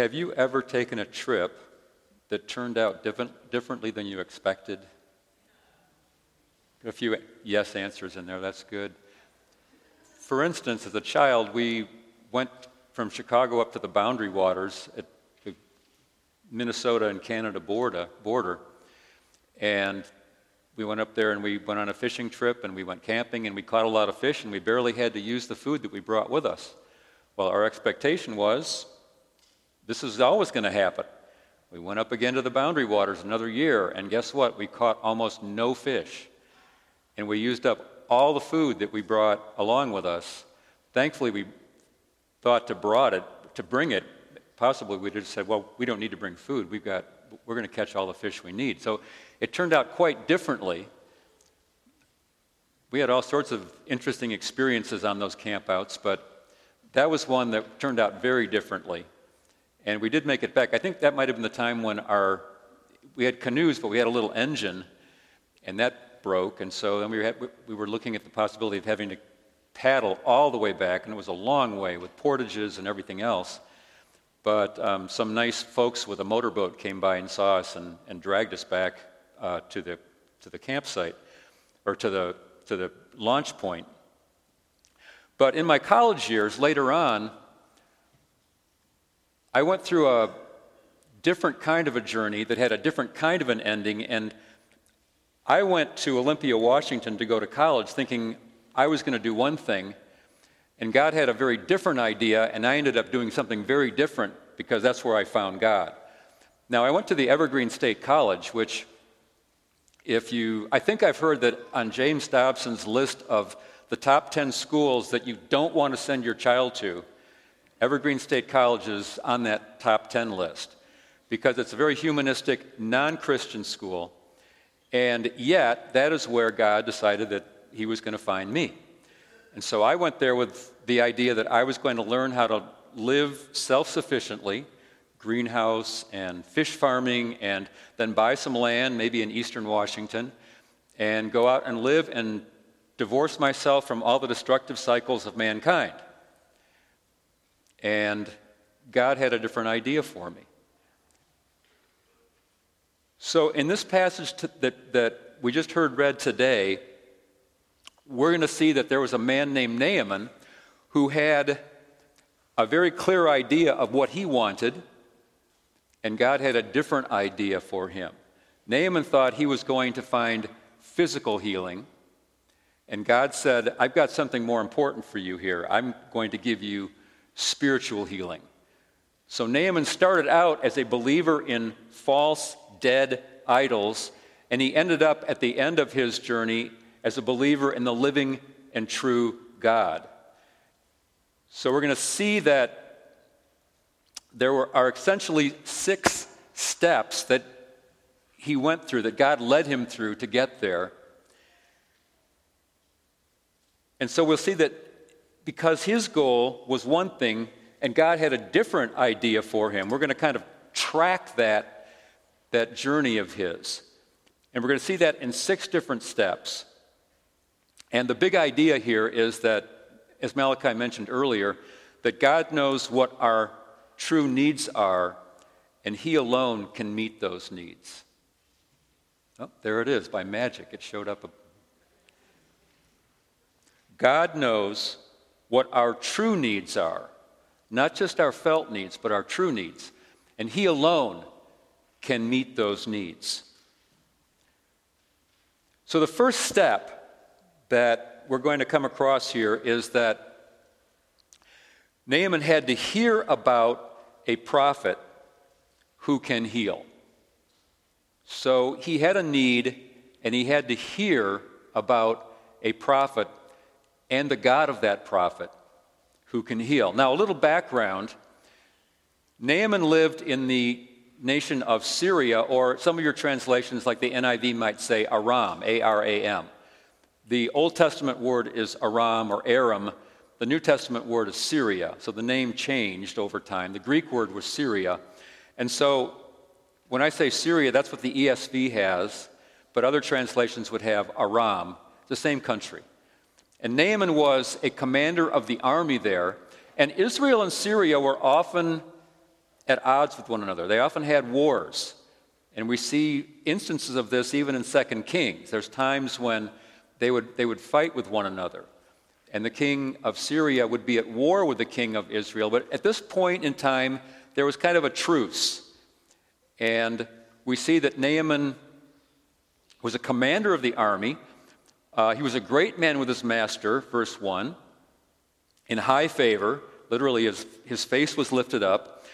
Have you ever taken a trip that turned out different, differently than you expected? A few yes answers in there, that's good. For instance, as a child, we went from Chicago up to the boundary waters at the Minnesota and Canada border, border. And we went up there and we went on a fishing trip and we went camping and we caught a lot of fish and we barely had to use the food that we brought with us. Well, our expectation was this is always going to happen. We went up again to the boundary waters another year, and guess what? We caught almost no fish. And we used up all the food that we brought along with us. Thankfully, we thought to brought it, to bring it, possibly we'd have said, well, we don't need to bring food. We've got, we're going to catch all the fish we need. So it turned out quite differently. We had all sorts of interesting experiences on those campouts, but that was one that turned out very differently. And we did make it back. I think that might have been the time when our we had canoes, but we had a little engine, and that broke. And so then we, had, we were looking at the possibility of having to paddle all the way back, and it was a long way with portages and everything else. But um, some nice folks with a motorboat came by and saw us and, and dragged us back uh, to, the, to the campsite or to the, to the launch point. But in my college years, later on, I went through a different kind of a journey that had a different kind of an ending, and I went to Olympia, Washington to go to college thinking I was going to do one thing, and God had a very different idea, and I ended up doing something very different because that's where I found God. Now, I went to the Evergreen State College, which, if you, I think I've heard that on James Dobson's list of the top 10 schools that you don't want to send your child to, Evergreen State College is on that top 10 list because it's a very humanistic, non Christian school. And yet, that is where God decided that He was going to find me. And so I went there with the idea that I was going to learn how to live self sufficiently, greenhouse and fish farming, and then buy some land, maybe in eastern Washington, and go out and live and divorce myself from all the destructive cycles of mankind. And God had a different idea for me. So, in this passage to, that, that we just heard read today, we're going to see that there was a man named Naaman who had a very clear idea of what he wanted, and God had a different idea for him. Naaman thought he was going to find physical healing, and God said, I've got something more important for you here. I'm going to give you spiritual healing. So Naaman started out as a believer in false, dead idols, and he ended up at the end of his journey as a believer in the living and true God. So we're going to see that there were, are essentially six steps that he went through, that God led him through to get there. And so we'll see that because his goal was one thing and God had a different idea for him. We're going to kind of track that, that journey of his. And we're going to see that in six different steps. And the big idea here is that, as Malachi mentioned earlier, that God knows what our true needs are, and He alone can meet those needs. Oh, there it is. By magic, it showed up. God knows what our true needs are, not just our felt needs, but our true needs. And He alone can meet those needs. So, the first step that we're going to come across here is that Naaman had to hear about a prophet who can heal. So he had a need, and he had to hear about a prophet and the God of that prophet who can heal. Now, a little background Naaman lived in the nation of Syria, or some of your translations, like the NIV, might say Aram, A R A M. The Old Testament word is Aram or Aram. The New Testament word is Syria. So the name changed over time. The Greek word was Syria. And so when I say Syria, that's what the ESV has, but other translations would have Aram, the same country. And Naaman was a commander of the army there. And Israel and Syria were often at odds with one another. They often had wars. And we see instances of this even in 2 Kings. There's times when they would, they would fight with one another. And the king of Syria would be at war with the king of Israel. But at this point in time, there was kind of a truce. And we see that Naaman was a commander of the army. Uh, he was a great man with his master, verse 1, in high favor. Literally, his, his face was lifted up.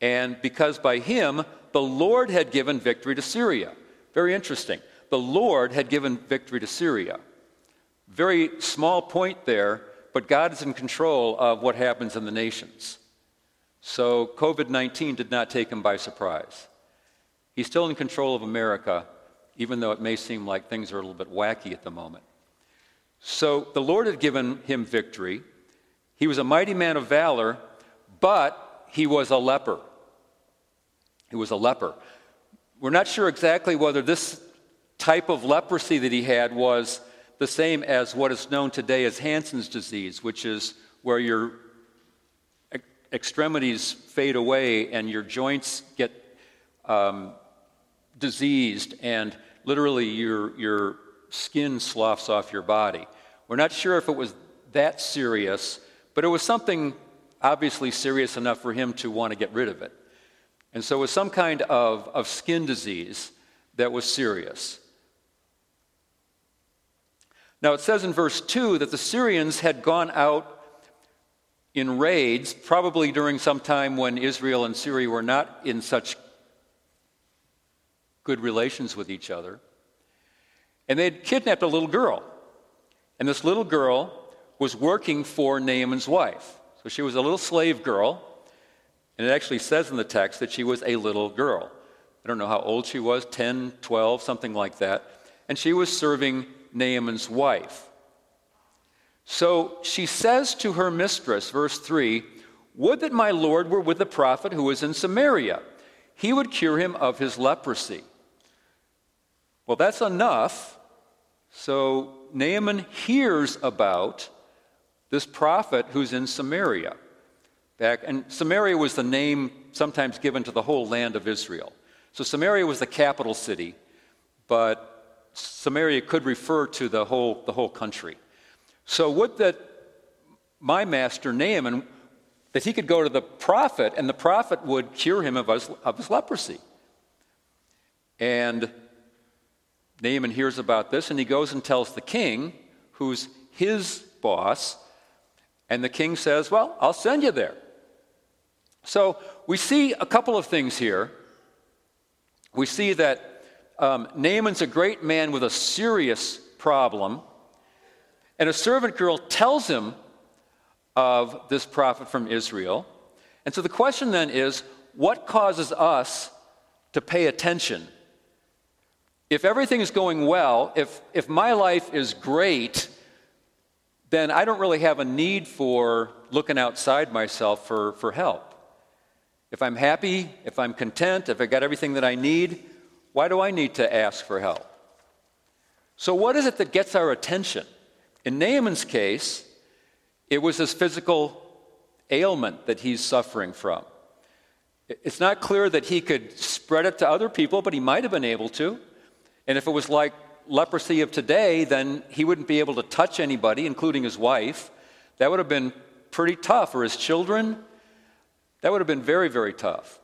And because by him, the Lord had given victory to Syria. Very interesting. The Lord had given victory to Syria. Very small point there, but God is in control of what happens in the nations. So COVID 19 did not take him by surprise. He's still in control of America, even though it may seem like things are a little bit wacky at the moment. So the Lord had given him victory. He was a mighty man of valor, but he was a leper. He was a leper. We're not sure exactly whether this type of leprosy that he had was the same as what is known today as Hansen's disease, which is where your extremities fade away and your joints get um, diseased and literally your, your skin sloughs off your body. We're not sure if it was that serious, but it was something obviously serious enough for him to want to get rid of it. And so it was some kind of, of skin disease that was serious. Now it says in verse 2 that the Syrians had gone out in raids, probably during some time when Israel and Syria were not in such good relations with each other. And they had kidnapped a little girl. And this little girl was working for Naaman's wife. So she was a little slave girl and it actually says in the text that she was a little girl. I don't know how old she was 10, 12, something like that. And she was serving Naaman's wife. So she says to her mistress, verse 3 Would that my Lord were with the prophet who is in Samaria. He would cure him of his leprosy. Well, that's enough. So Naaman hears about this prophet who's in Samaria back. And Samaria was the name sometimes given to the whole land of Israel. So Samaria was the capital city, but Samaria could refer to the whole, the whole country. So would that my master Naaman, that he could go to the prophet and the prophet would cure him of his, of his leprosy. And Naaman hears about this and he goes and tells the king, who's his boss, and the king says, Well, I'll send you there. So we see a couple of things here. We see that um, Naaman's a great man with a serious problem, and a servant girl tells him of this prophet from Israel. And so the question then is what causes us to pay attention? If everything is going well, if, if my life is great, then I don't really have a need for looking outside myself for, for help. If I'm happy, if I'm content, if I got everything that I need, why do I need to ask for help? So, what is it that gets our attention? In Naaman's case, it was his physical ailment that he's suffering from. It's not clear that he could spread it to other people, but he might have been able to. And if it was like leprosy of today, then he wouldn't be able to touch anybody, including his wife. That would have been pretty tough, or his children, that would have been very, very tough.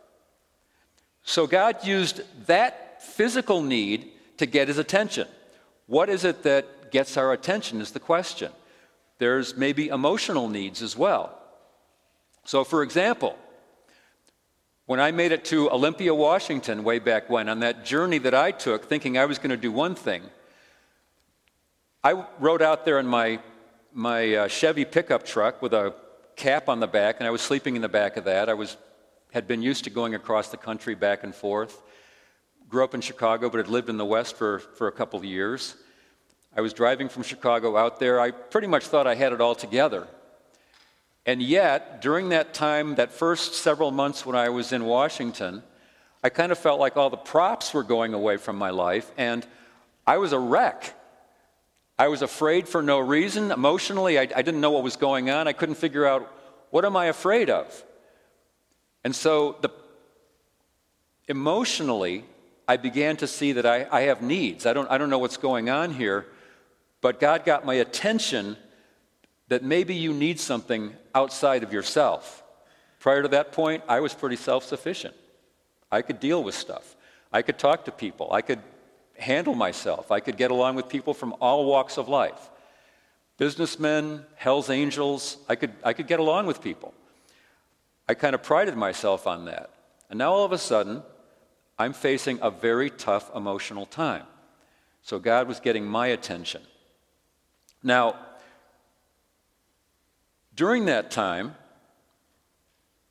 So God used that physical need to get his attention. What is it that gets our attention is the question. There's maybe emotional needs as well. So, for example, when I made it to Olympia, Washington, way back when, on that journey that I took, thinking I was going to do one thing, I rode out there in my, my uh, Chevy pickup truck with a cap on the back, and I was sleeping in the back of that. I was, had been used to going across the country back and forth. Grew up in Chicago, but had lived in the West for, for a couple of years. I was driving from Chicago out there. I pretty much thought I had it all together. And yet, during that time, that first several months when I was in Washington, I kind of felt like all the props were going away from my life, and I was a wreck. I was afraid for no reason. Emotionally, I, I, didn't know what was going on. I couldn't figure out what am I afraid of? And so the, emotionally, I began to see that I, I have needs. I don't, I don't know what's going on here, but God got my attention that maybe you need something outside of yourself. Prior to that point, I was pretty self sufficient. I could deal with stuff, I could talk to people, I could handle myself, I could get along with people from all walks of life. Businessmen, Hell's Angels, I could, I could get along with people. I kind of prided myself on that. And now all of a sudden, I'm facing a very tough emotional time. So God was getting my attention. Now, during that time,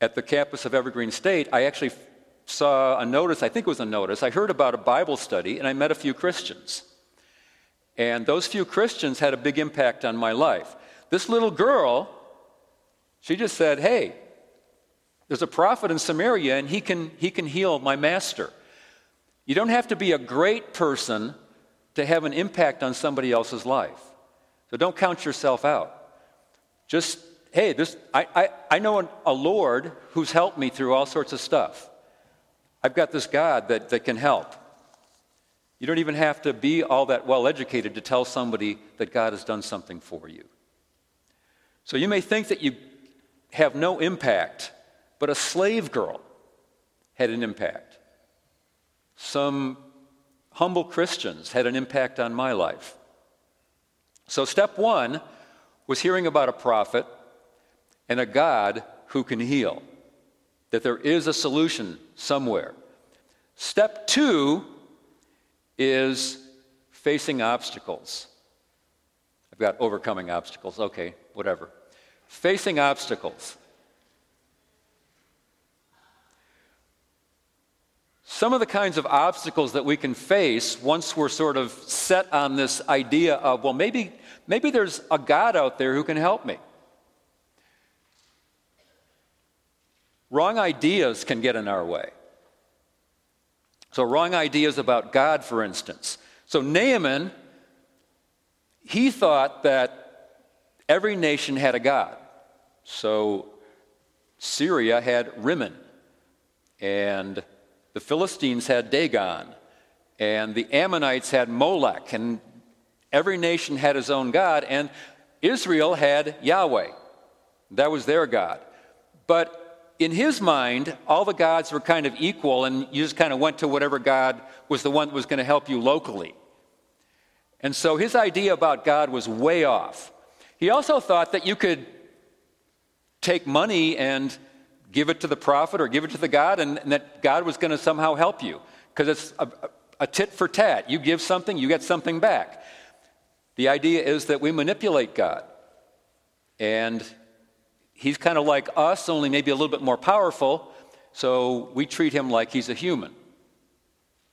at the campus of Evergreen State, I actually saw a notice, I think it was a notice. I heard about a Bible study and I met a few Christians. And those few Christians had a big impact on my life. This little girl, she just said, Hey, there's a prophet in Samaria and he can, he can heal my master. You don't have to be a great person to have an impact on somebody else's life. So don't count yourself out. Just, hey, this, I, I, I know a Lord who's helped me through all sorts of stuff. I've got this God that, that can help. You don't even have to be all that well educated to tell somebody that God has done something for you. So you may think that you have no impact, but a slave girl had an impact. Some humble Christians had an impact on my life. So, step one was hearing about a prophet and a God who can heal, that there is a solution somewhere. Step two is facing obstacles. I've got overcoming obstacles. Okay, whatever. Facing obstacles. Some of the kinds of obstacles that we can face once we're sort of set on this idea of, well, maybe, maybe there's a God out there who can help me. Wrong ideas can get in our way. So, wrong ideas about God, for instance. So, Naaman, he thought that every nation had a God. So, Syria had Rimmon, and the Philistines had Dagon, and the Ammonites had Molech, and every nation had his own God, and Israel had Yahweh. That was their God. But in his mind, all the gods were kind of equal, and you just kind of went to whatever God was the one that was going to help you locally. And so his idea about God was way off. He also thought that you could take money and give it to the prophet or give it to the God, and, and that God was going to somehow help you. Because it's a, a tit for tat. You give something, you get something back. The idea is that we manipulate God. And he's kind of like us, only maybe a little bit more powerful, so we treat him like he's a human.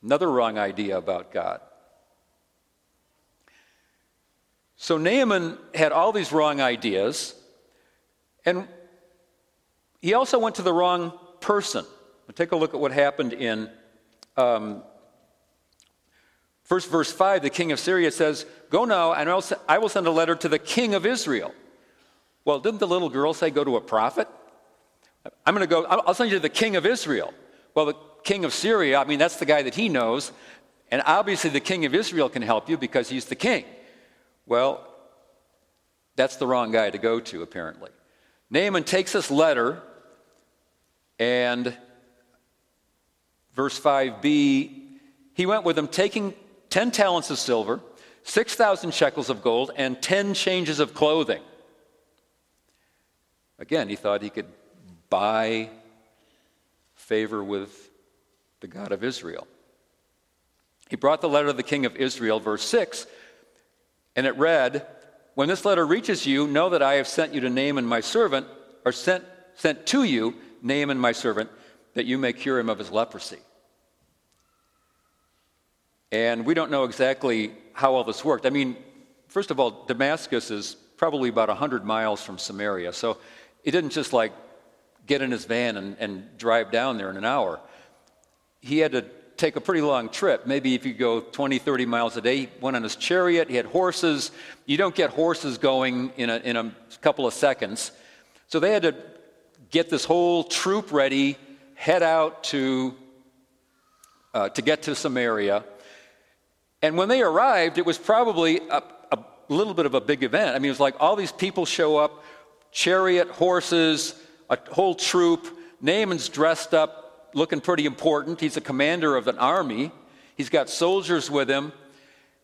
Another wrong idea about God. So Naaman had all these wrong ideas, and he also went to the wrong person. take a look at what happened in um, first verse 5. The king of Syria says, Go now, and I will send a letter to the king of Israel. Well, didn't the little girl say, Go to a prophet? I'm going to go, I'll send you to the king of Israel. Well, the king of Syria, I mean, that's the guy that he knows. And obviously, the king of Israel can help you because he's the king. Well, that's the wrong guy to go to, apparently. Naaman takes this letter and verse 5b, he went with him taking 10 talents of silver, 6,000 shekels of gold, and 10 changes of clothing. Again, he thought he could buy favor with the God of Israel. He brought the letter to the king of Israel, verse 6, and it read, When this letter reaches you, know that I have sent you to Naaman my servant, or sent, sent to you Naaman my servant, that you may cure him of his leprosy. And we don't know exactly how all this worked. I mean, first of all, Damascus is probably about 100 miles from Samaria. So he didn't just like get in his van and, and drive down there in an hour. He had to take a pretty long trip. Maybe if you go 20, 30 miles a day, he went on his chariot, he had horses. You don't get horses going in a, in a couple of seconds. So they had to get this whole troop ready head out to, uh, to get to Samaria. And when they arrived, it was probably a, a little bit of a big event. I mean, it was like all these people show up chariot, horses, a whole troop. Naaman's dressed up, looking pretty important. He's a commander of an army, he's got soldiers with him.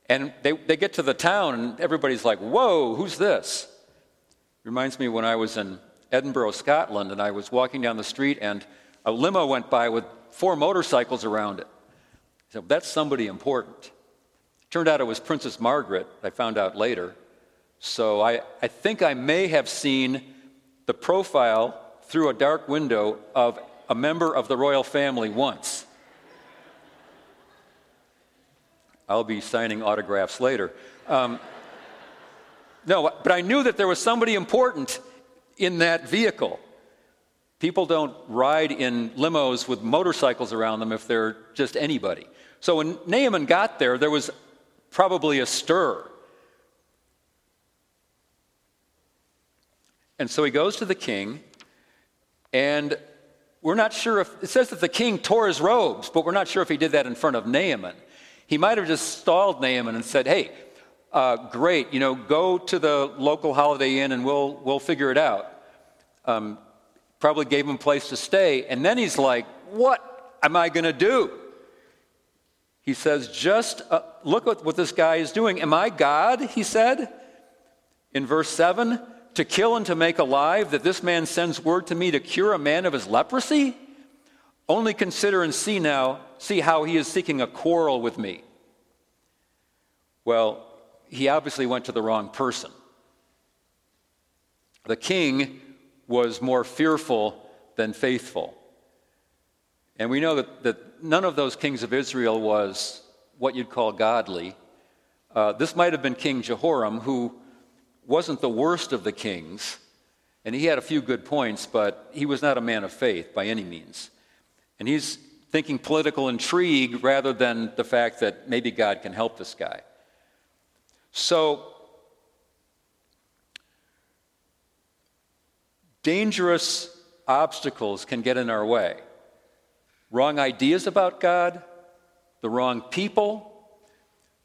And they, they get to the town, and everybody's like, Whoa, who's this? Reminds me when I was in Edinburgh, Scotland, and I was walking down the street, and a limo went by with four motorcycles around it. So that's somebody important. Turned out it was Princess Margaret, I found out later. So I, I think I may have seen the profile through a dark window of a member of the royal family once. I'll be signing autographs later. Um, no, but I knew that there was somebody important in that vehicle. People don't ride in limos with motorcycles around them if they're just anybody. So when Naaman got there, there was probably a stir. And so he goes to the king, and we're not sure if it says that the king tore his robes, but we're not sure if he did that in front of Naaman. He might have just stalled Naaman and said, Hey, uh, great, you know, go to the local Holiday Inn and we'll, we'll figure it out. Um, probably gave him a place to stay. And then he's like, What am I going to do? He says, Just uh, look at what this guy is doing. Am I God? He said in verse 7 to kill and to make alive, that this man sends word to me to cure a man of his leprosy? Only consider and see now, see how he is seeking a quarrel with me. Well, he obviously went to the wrong person. The king was more fearful than faithful. And we know that, that none of those kings of Israel was what you'd call godly. Uh, this might have been King Jehoram, who wasn't the worst of the kings, and he had a few good points, but he was not a man of faith by any means. And he's thinking political intrigue rather than the fact that maybe God can help this guy. So, dangerous obstacles can get in our way. Wrong ideas about God, the wrong people,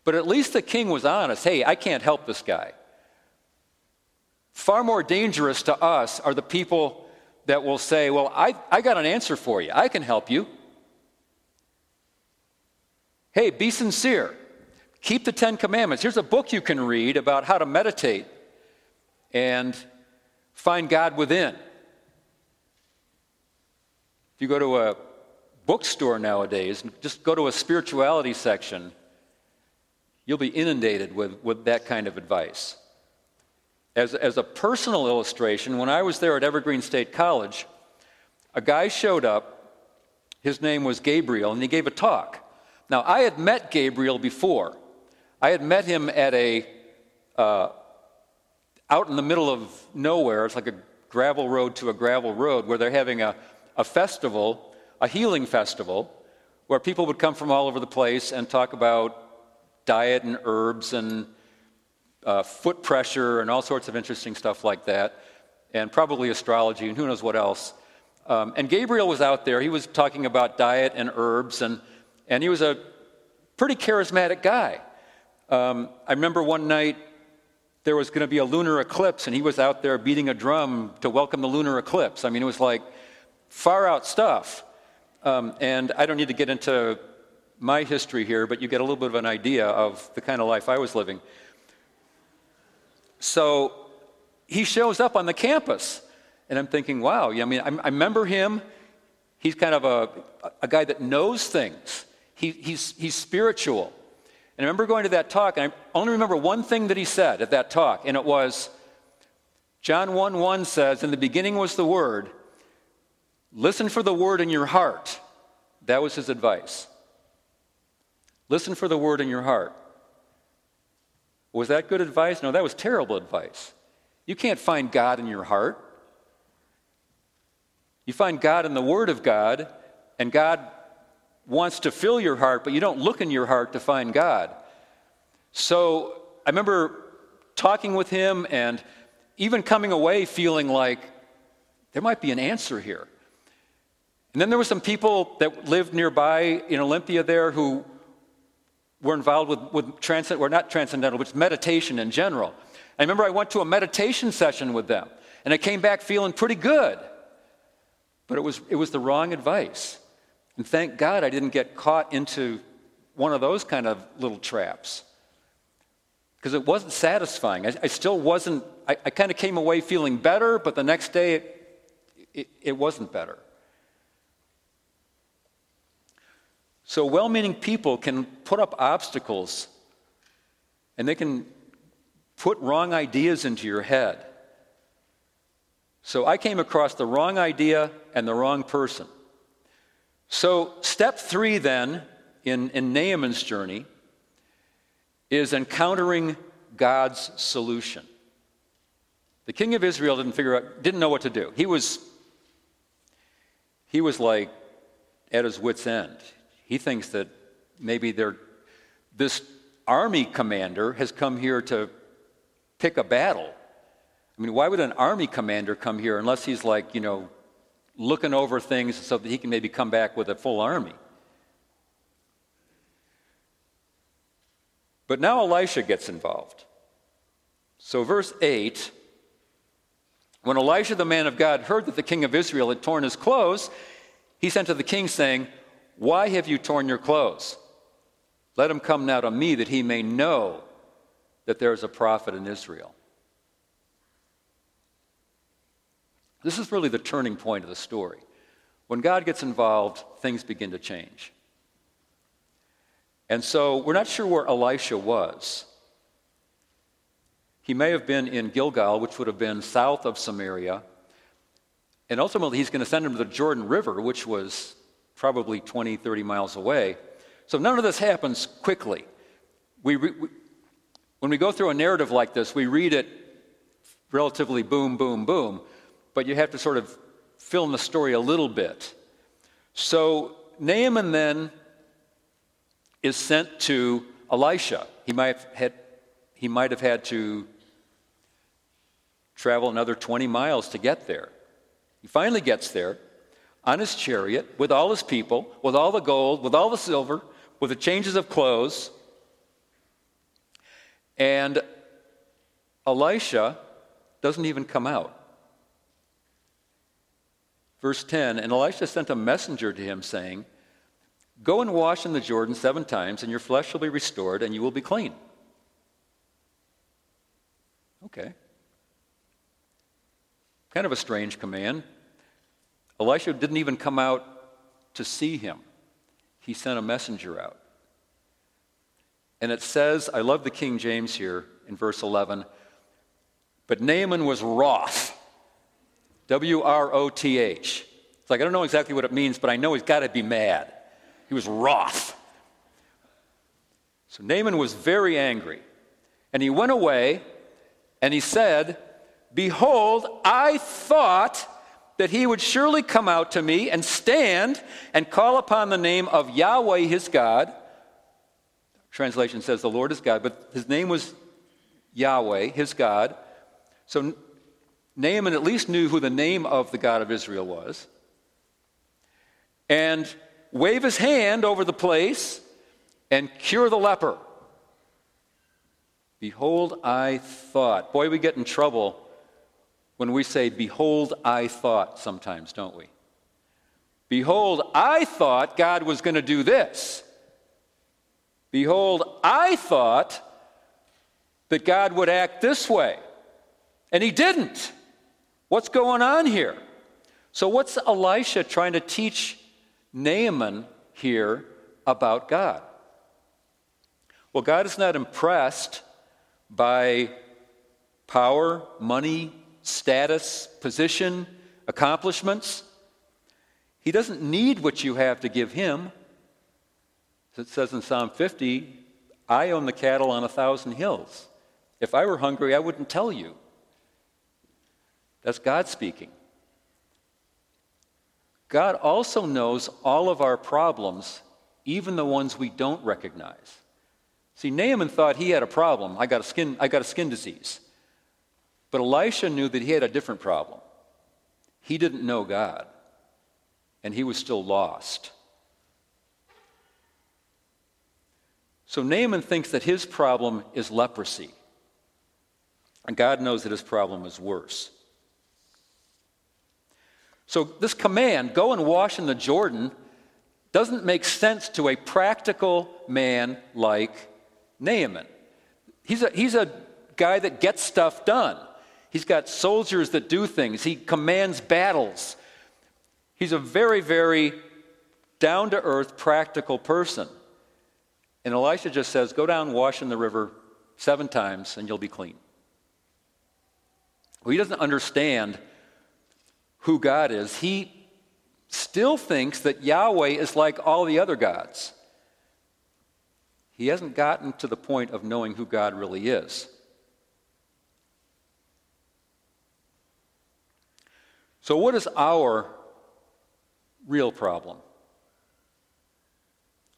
but at least the king was honest. Hey, I can't help this guy. Far more dangerous to us are the people that will say, Well, I, I got an answer for you. I can help you. Hey, be sincere. Keep the Ten Commandments. Here's a book you can read about how to meditate and find God within. If you go to a bookstore nowadays, just go to a spirituality section, you'll be inundated with, with that kind of advice. As, as a personal illustration, when I was there at Evergreen State College, a guy showed up. His name was Gabriel, and he gave a talk. Now, I had met Gabriel before. I had met him at a, uh, out in the middle of nowhere. It's like a gravel road to a gravel road where they're having a, a festival, a healing festival, where people would come from all over the place and talk about diet and herbs and uh, foot pressure and all sorts of interesting stuff like that, and probably astrology and who knows what else. Um, and Gabriel was out there. He was talking about diet and herbs, and, and he was a pretty charismatic guy. Um, I remember one night there was going to be a lunar eclipse, and he was out there beating a drum to welcome the lunar eclipse. I mean, it was like far out stuff. Um, and I don't need to get into my history here, but you get a little bit of an idea of the kind of life I was living. So he shows up on the campus. And I'm thinking, wow, I mean, I, I remember him. He's kind of a, a guy that knows things, he, he's, he's spiritual. And I remember going to that talk, and I only remember one thing that he said at that talk, and it was John 1 1 says, In the beginning was the Word. Listen for the Word in your heart. That was his advice. Listen for the Word in your heart. Was that good advice? No, that was terrible advice. You can't find God in your heart. You find God in the Word of God, and God wants to fill your heart, but you don't look in your heart to find God. So I remember talking with him and even coming away feeling like there might be an answer here. And then there were some people that lived nearby in Olympia there who were involved with, with transcend, or not transcendental, but meditation in general. I remember I went to a meditation session with them, and I came back feeling pretty good. But it was, it was the wrong advice. And thank God I didn't get caught into one of those kind of little traps. Because it wasn't satisfying. I, I still wasn't, I, I kind of came away feeling better, but the next day it, it, it wasn't better. So, well meaning people can put up obstacles and they can put wrong ideas into your head. So, I came across the wrong idea and the wrong person. So, step three then in, in Naaman's journey is encountering God's solution. The king of Israel didn't figure out, didn't know what to do. He was, he was like at his wits' end. He thinks that maybe this army commander has come here to pick a battle. I mean, why would an army commander come here unless he's like, you know, looking over things so that he can maybe come back with a full army? But now Elisha gets involved. So, verse 8 when Elisha the man of God heard that the king of Israel had torn his clothes, he sent to the king, saying, Why have you torn your clothes? Let him come now to me that he may know that there is a prophet in Israel. This is really the turning point of the story. When God gets involved, things begin to change. And so we're not sure where Elisha was. He may have been in Gilgal, which would have been south of Samaria. And ultimately, he's going to send him to the Jordan River, which was probably 20, 30 miles away. So none of this happens quickly. We, we, when we go through a narrative like this, we read it relatively boom, boom, boom but you have to sort of fill in the story a little bit. So Naaman then is sent to Elisha. He might have had, he might have, had to travel another 20 miles to get there. He finally gets there on his chariot with all his people, with all the gold, with all the silver, with the changes of clothes. And Elisha doesn't even come out. Verse 10 And Elisha sent a messenger to him, saying, Go and wash in the Jordan seven times, and your flesh shall be restored, and you will be clean. Okay. Kind of a strange command. Elisha didn't even come out to see him, he sent a messenger out. And it says, I love the King James here in verse 11, but Naaman was wroth W R O T H. It's like, I don't know exactly what it means, but I know he's got to be mad. He was wroth. So Naaman was very angry. And he went away and he said, Behold, I thought that he would surely come out to me and stand and call upon the name of Yahweh his God. Translation says the Lord is God, but his name was Yahweh, his God. So Naaman at least knew who the name of the God of Israel was, and wave his hand over the place and cure the leper. Behold, I thought. Boy, we get in trouble when we say, Behold, I thought sometimes, don't we? Behold, I thought God was going to do this. Behold, I thought that God would act this way. And he didn't. What's going on here? So, what's Elisha trying to teach Naaman here about God? Well, God is not impressed by power, money, status, position, accomplishments. He doesn't need what you have to give him. As it says in Psalm 50, I own the cattle on a thousand hills. If I were hungry, I wouldn't tell you. That's God speaking. God also knows all of our problems, even the ones we don't recognize. See, Naaman thought he had a problem. I got a skin, I got a skin disease. But Elisha knew that he had a different problem. He didn't know God. and he was still lost. So Naaman thinks that his problem is leprosy. And God knows that his problem is worse. So, this command, go and wash in the Jordan, doesn't make sense to a practical man like Naaman. He's a, he's a guy that gets stuff done. He's got soldiers that do things, he commands battles. He's a very, very down to earth, practical person. And Elisha just says, Go down, wash in the river seven times, and you'll be clean. Well, he doesn't understand who God is. He still thinks that Yahweh is like all the other gods. He hasn't gotten to the point of knowing who God really is. So, what is our real problem?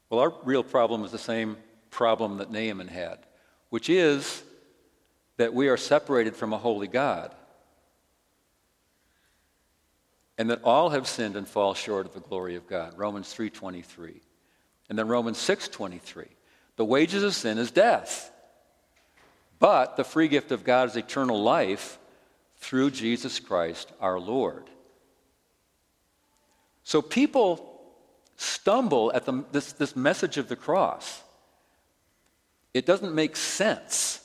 Well, our real problem is the same problem that Naaman had, which is that we are separated from a holy God and that all have sinned and fall short of the glory of God. Romans 3:23. And then Romans 6:23. The wages of sin is death. But the free gift of God is eternal life through Jesus Christ our Lord. So people stumble at the, this, this message of the cross. It doesn't make sense.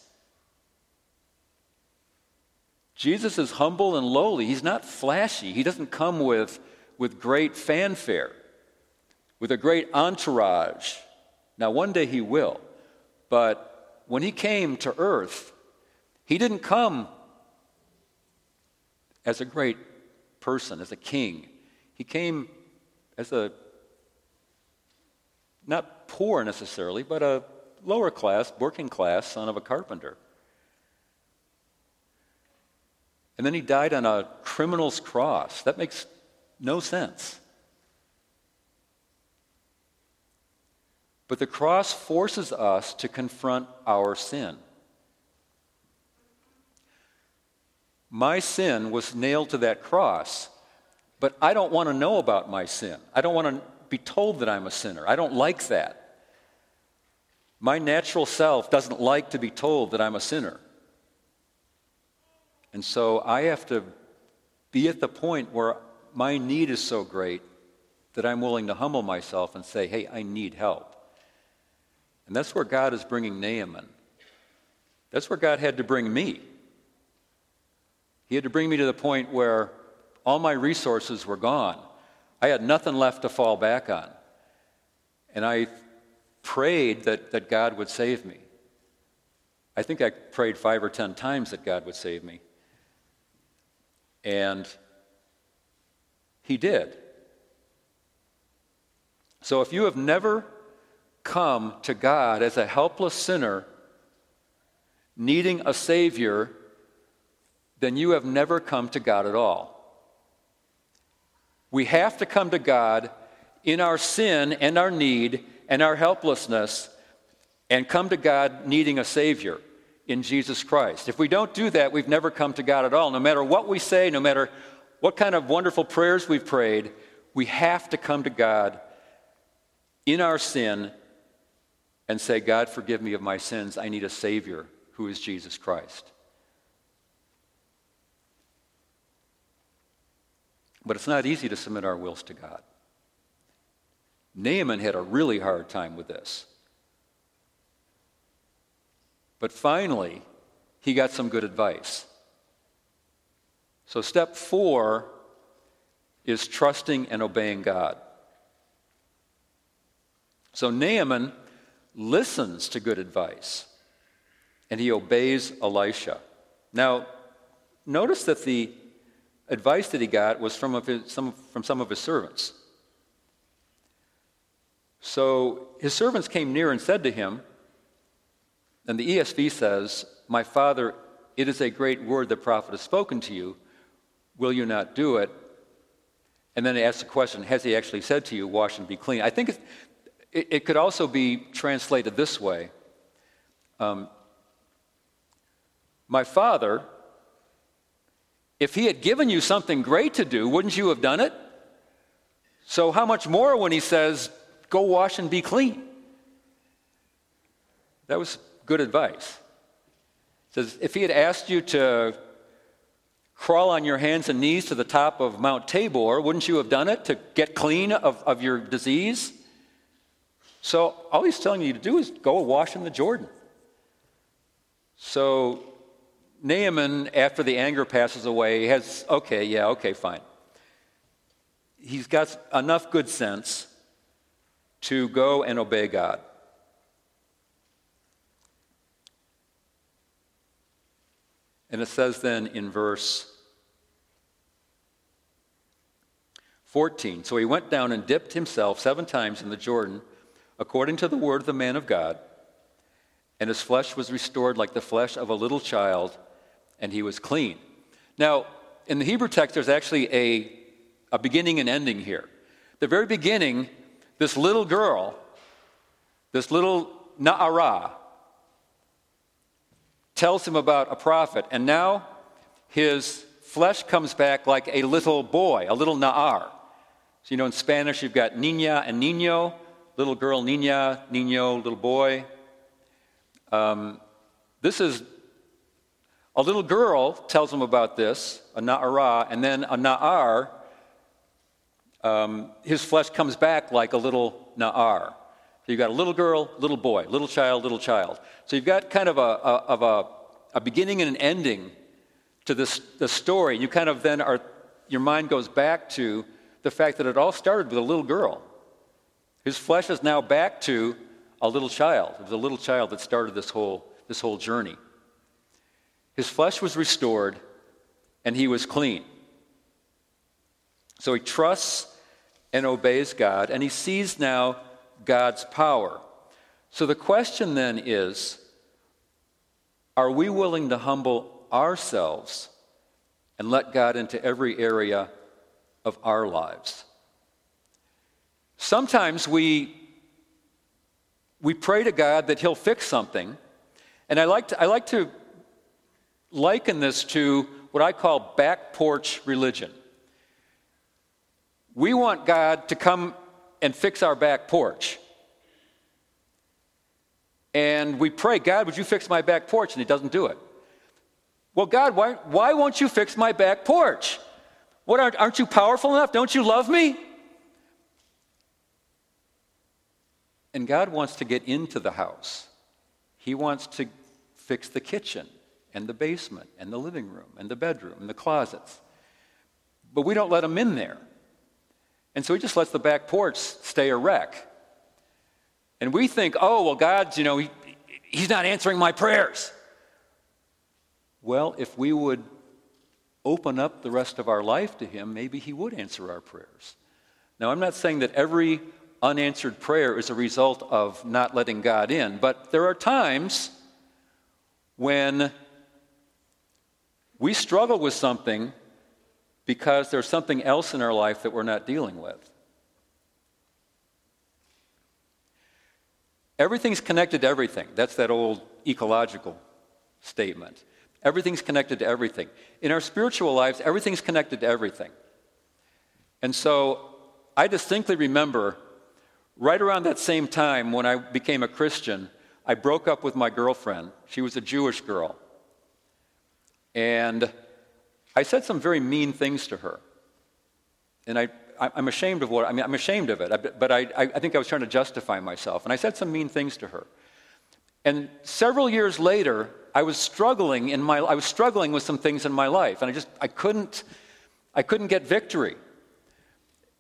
Jesus is humble and lowly. He's not flashy. He doesn't come with, with great fanfare, with a great entourage. Now, one day he will. But when he came to earth, he didn't come as a great person, as a king. He came as a, not poor necessarily, but a lower class, working class son of a carpenter. And then he died on a criminal's cross. That makes no sense. But the cross forces us to confront our sin. My sin was nailed to that cross, but I don't want to know about my sin. I don't want to be told that I'm a sinner. I don't like that. My natural self doesn't like to be told that I'm a sinner. And so I have to be at the point where my need is so great that I'm willing to humble myself and say, hey, I need help. And that's where God is bringing Naaman. That's where God had to bring me. He had to bring me to the point where all my resources were gone. I had nothing left to fall back on. And I prayed that, that God would save me. I think I prayed five or ten times that God would save me. And he did. So if you have never come to God as a helpless sinner needing a Savior, then you have never come to God at all. We have to come to God in our sin and our need and our helplessness and come to God needing a Savior in Jesus Christ. If we don't do that, we've never come to God at all. No matter what we say, no matter what kind of wonderful prayers we've prayed, we have to come to God in our sin and say, God, forgive me of my sins. I need a Savior who is Jesus Christ. But it's not easy to submit our wills to God. Naaman had a really hard time with this. But finally, he got some good advice. So, step four is trusting and obeying God. So, Naaman listens to good advice and he obeys Elisha. Now, notice that the advice that he got was from, his, some, from some of his servants. So his servants came near and said to him, and the ESV says, My father, it is a great word the prophet has spoken to you. Will you not do it? And then he asks the question, Has he actually said to you, Wash and be clean? I think it, it could also be translated this way um, My father, if he had given you something great to do, wouldn't you have done it? So, how much more when he says, go wash and be clean? That was good advice. says, if he had asked you to crawl on your hands and knees to the top of Mount Tabor, wouldn't you have done it to get clean of, of your disease? So, all he's telling you to do is go wash in the Jordan. So, Naaman, after the anger passes away, has, okay, yeah, okay, fine he's got enough good sense to go and obey God. And it says then in verse 14 So he went down and dipped himself seven times in the Jordan, according to the word of the man of God, and his flesh was restored like the flesh of a little child, and he was clean. Now, in the Hebrew text, there's actually a a beginning and ending here. The very beginning, this little girl, this little Na'ara, tells him about a prophet, and now his flesh comes back like a little boy, a little Na'ar. So, you know, in Spanish, you've got niña and niño, little girl, niña, niño, little boy. Um, this is a little girl tells him about this, a Na'ara, and then a Na'ar um, his flesh comes back like a little na'ar. So you've got a little girl, little boy, little child, little child. So you've got kind of a, a of a, a beginning and an ending to this the story. You kind of then are, your mind goes back to the fact that it all started with a little girl. His flesh is now back to a little child. It was a little child that started this whole, this whole journey. His flesh was restored and he was clean. So he trusts and obeys God, and he sees now God's power. So the question then is are we willing to humble ourselves and let God into every area of our lives? Sometimes we, we pray to God that He'll fix something, and I like, to, I like to liken this to what I call back porch religion. We want God to come and fix our back porch. And we pray, God, would you fix my back porch? And He doesn't do it. Well, God, why, why won't you fix my back porch? What, aren't, aren't you powerful enough? Don't you love me? And God wants to get into the house. He wants to fix the kitchen and the basement and the living room and the bedroom and the closets. But we don't let them in there. And so he just lets the back porch stay a wreck. And we think, oh, well, God's, you know, he, he's not answering my prayers. Well, if we would open up the rest of our life to him, maybe he would answer our prayers. Now, I'm not saying that every unanswered prayer is a result of not letting God in, but there are times when we struggle with something because there's something else in our life that we're not dealing with. Everything's connected to everything. That's that old ecological statement. Everything's connected to everything. In our spiritual lives, everything's connected to everything. And so I distinctly remember right around that same time when I became a Christian, I broke up with my girlfriend. She was a Jewish girl. And I said some very mean things to her. And I, I'm ashamed of what, I mean, I'm ashamed of it, but I, I think I was trying to justify myself. And I said some mean things to her. And several years later, I was struggling in my, I was struggling with some things in my life. And I just, I couldn't, I couldn't get victory.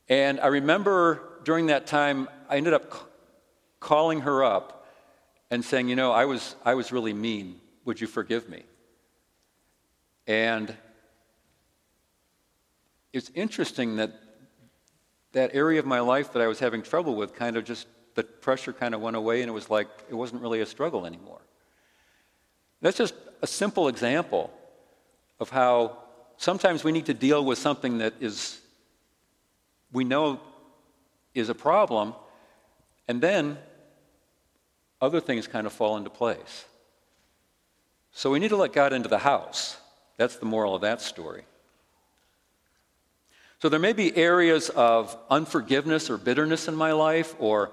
And I remember during that time, I ended up calling her up and saying, you know, I was, I was really mean. Would you forgive me? And it's interesting that that area of my life that I was having trouble with kind of just, the pressure kind of went away and it was like, it wasn't really a struggle anymore. That's just a simple example of how sometimes we need to deal with something that is, we know is a problem, and then other things kind of fall into place. So we need to let God into the house. That's the moral of that story. So there may be areas of unforgiveness or bitterness in my life, or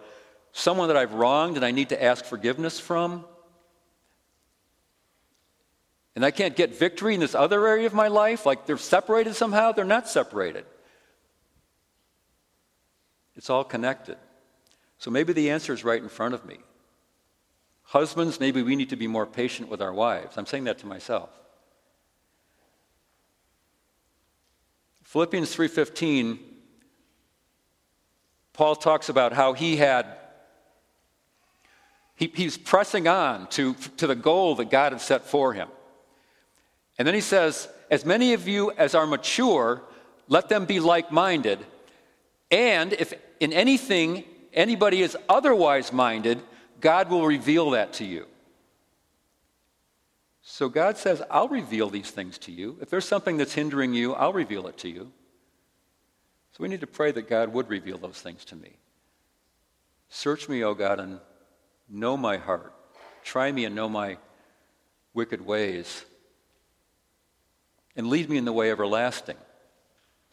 someone that I've wronged and I need to ask forgiveness from. And I can't get victory in this other area of my life, like they're separated somehow. They're not separated. It's all connected. So maybe the answer is right in front of me. Husbands, maybe we need to be more patient with our wives. I'm saying that to myself. Philippians 3:15 Paul talks about how he had he, he's pressing on to, to the goal that God had set for him. And then he says, As many of you as are mature, let them be like minded. And if in anything anybody is otherwise minded, God will reveal that to you. So God says, I'll reveal these things to you. If there's something that's hindering you, I'll reveal it to you. So we need to pray that God would reveal those things to me. Search me, O God, and know my heart. Try me and know my wicked ways. And lead me in the way everlasting.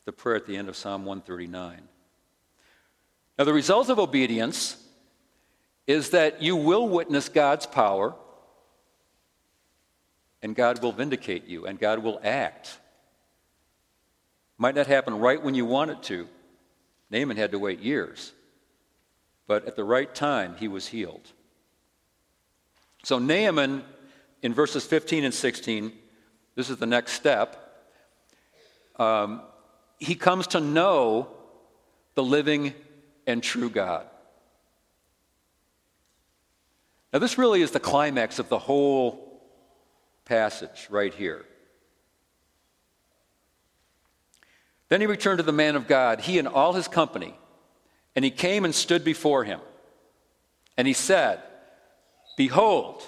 The prayer at the end of Psalm 139. Now, the result of obedience is that you will witness God's power and God will vindicate you, and God will act. Might not happen right when you want it to. Naaman had to wait years. But at the right time, he was healed. So, Naaman, in verses 15 and 16, this is the next step. Um, he comes to know the living and true God. Now, this really is the climax of the whole passage right here. Then he returned to the man of God, he and all his company, and he came and stood before him. And he said, Behold,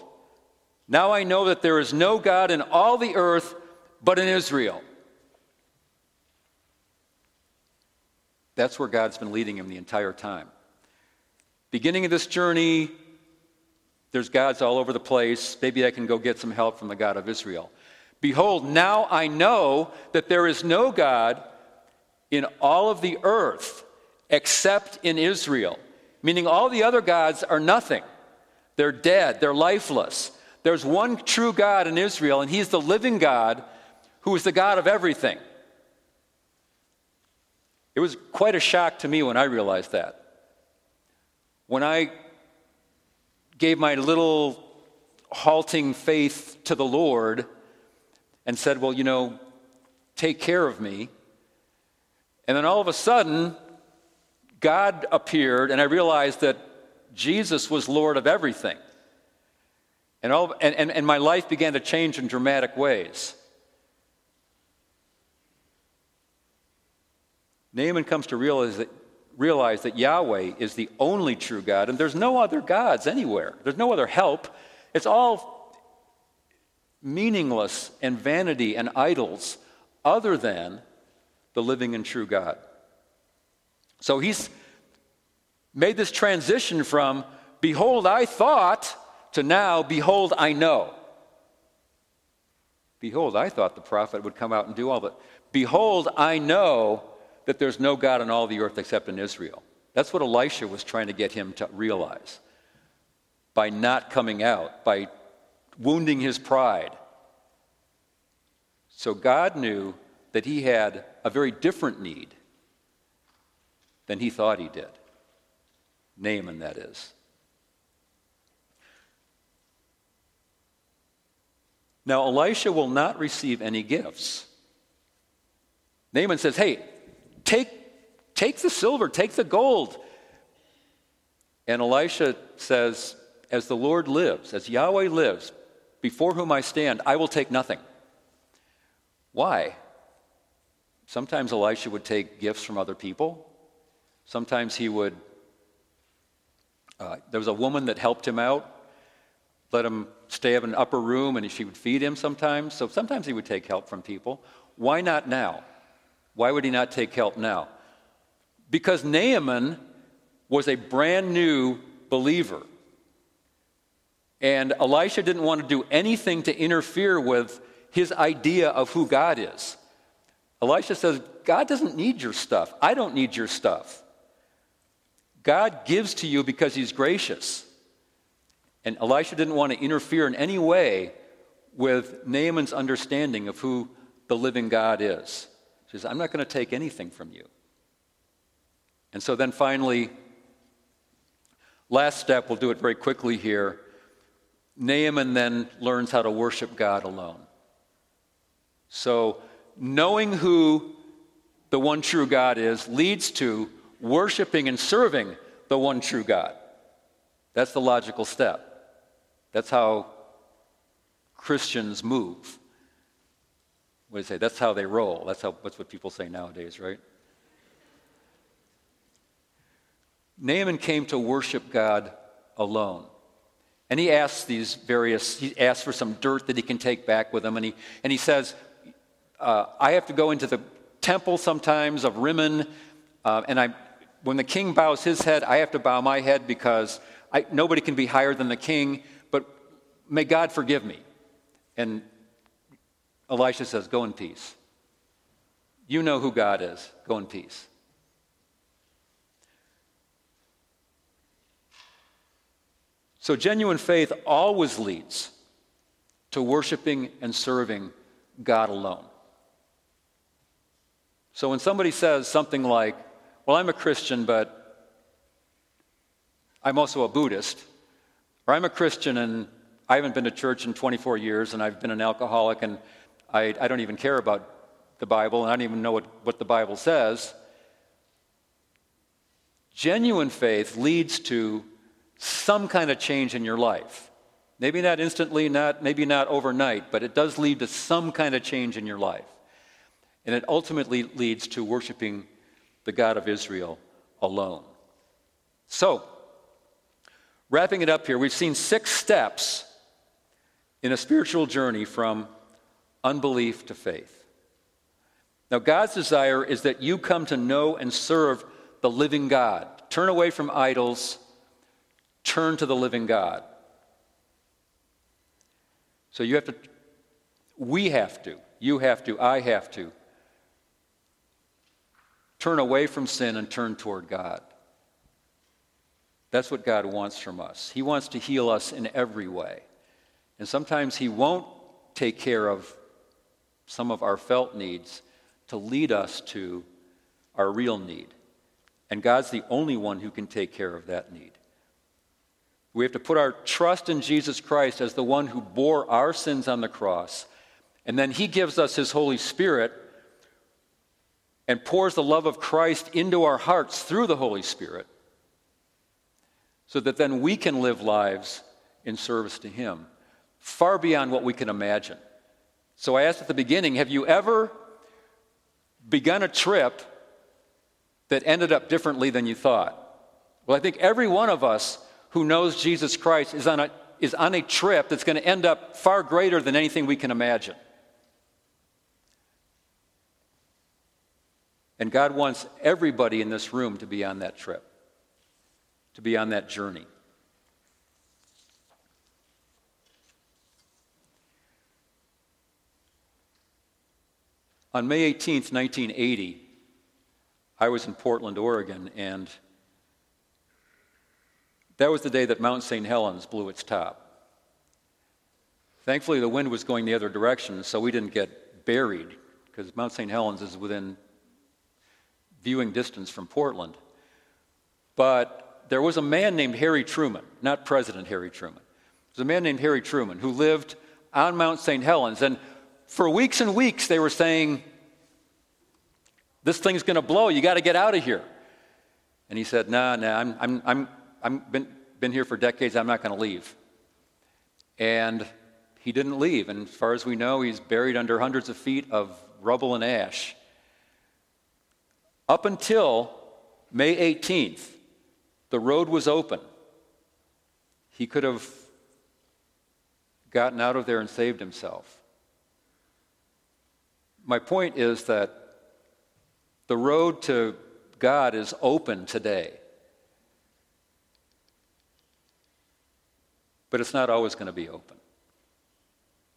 now I know that there is no God in all the earth but in Israel. That's where God's been leading him the entire time. Beginning of this journey, there's gods all over the place. Maybe I can go get some help from the God of Israel. Behold, now I know that there is no God in all of the earth except in Israel, meaning all the other gods are nothing. They're dead, they're lifeless. There's one true God in Israel, and He's the living God who is the God of everything. It was quite a shock to me when I realized that. When I gave my little halting faith to the Lord and said, Well, you know, take care of me. And then all of a sudden, God appeared, and I realized that Jesus was Lord of everything. And, all, and, and, and my life began to change in dramatic ways. Naaman comes to realize that realize that Yahweh is the only true God, and there's no other gods anywhere. There's no other help. It's all meaningless and vanity and idols other than the living and true God. So he's made this transition from, behold, I thought, to now, behold, I know. Behold, I thought the prophet would come out and do all that. Behold, I know that there's no God on all the earth except in Israel. That's what Elisha was trying to get him to realize by not coming out, by wounding his pride. So God knew that he had a very different need than he thought he did. Naaman, that is. Now, Elisha will not receive any gifts. Naaman says, Hey, Take, take the silver, take the gold. And Elisha says, As the Lord lives, as Yahweh lives, before whom I stand, I will take nothing. Why? Sometimes Elisha would take gifts from other people. Sometimes he would. Uh, there was a woman that helped him out, let him stay in an upper room, and she would feed him sometimes. So sometimes he would take help from people. Why not now? Why would he not take help now? Because Naaman was a brand new believer. And Elisha didn't want to do anything to interfere with his idea of who God is. Elisha says, God doesn't need your stuff. I don't need your stuff. God gives to you because he's gracious. And Elisha didn't want to interfere in any way with Naaman's understanding of who the living God is. He says, I'm not going to take anything from you. And so then finally, last step, we'll do it very quickly here. Naaman then learns how to worship God alone. So, knowing who the one true God is leads to worshiping and serving the one true God. That's the logical step. That's how Christians move. What do you say? That's how they roll. That's, how, that's what people say nowadays, right? Naaman came to worship God alone. And he asks these various, he asks for some dirt that he can take back with him. And he, and he says, uh, I have to go into the temple sometimes of Rimmon. Uh, and I, when the king bows his head, I have to bow my head because I, nobody can be higher than the king. But may God forgive me. And Elisha says, Go in peace. You know who God is. Go in peace. So, genuine faith always leads to worshiping and serving God alone. So, when somebody says something like, Well, I'm a Christian, but I'm also a Buddhist, or I'm a Christian and I haven't been to church in 24 years and I've been an alcoholic and I, I don't even care about the Bible and I don't even know what, what the Bible says. Genuine faith leads to some kind of change in your life. Maybe not instantly, not, maybe not overnight, but it does lead to some kind of change in your life. And it ultimately leads to worshiping the God of Israel alone. So, wrapping it up here, we've seen six steps in a spiritual journey from unbelief to faith. Now, God's desire is that you come to know and serve the living God. Turn away from idols Turn to the living God. So you have to, we have to, you have to, I have to turn away from sin and turn toward God. That's what God wants from us. He wants to heal us in every way. And sometimes He won't take care of some of our felt needs to lead us to our real need. And God's the only one who can take care of that need. We have to put our trust in Jesus Christ as the one who bore our sins on the cross. And then he gives us his Holy Spirit and pours the love of Christ into our hearts through the Holy Spirit so that then we can live lives in service to him far beyond what we can imagine. So I asked at the beginning have you ever begun a trip that ended up differently than you thought? Well, I think every one of us who knows Jesus Christ is on a, is on a trip that's going to end up far greater than anything we can imagine. And God wants everybody in this room to be on that trip, to be on that journey. On May 18th, 1980, I was in Portland, Oregon, and that was the day that Mount St. Helens blew its top. Thankfully, the wind was going the other direction, so we didn't get buried, because Mount St. Helens is within viewing distance from Portland. But there was a man named Harry Truman, not President Harry Truman. There was a man named Harry Truman who lived on Mount St. Helens. And for weeks and weeks, they were saying, This thing's going to blow. You got to get out of here. And he said, Nah, nah, I'm, I'm, I'm, I've been, been here for decades, I'm not going to leave. And he didn't leave. And as far as we know, he's buried under hundreds of feet of rubble and ash. Up until May 18th, the road was open. He could have gotten out of there and saved himself. My point is that the road to God is open today. but it's not always going to be open.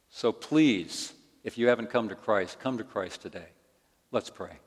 So please, if you haven't come to Christ, come to Christ today. Let's pray.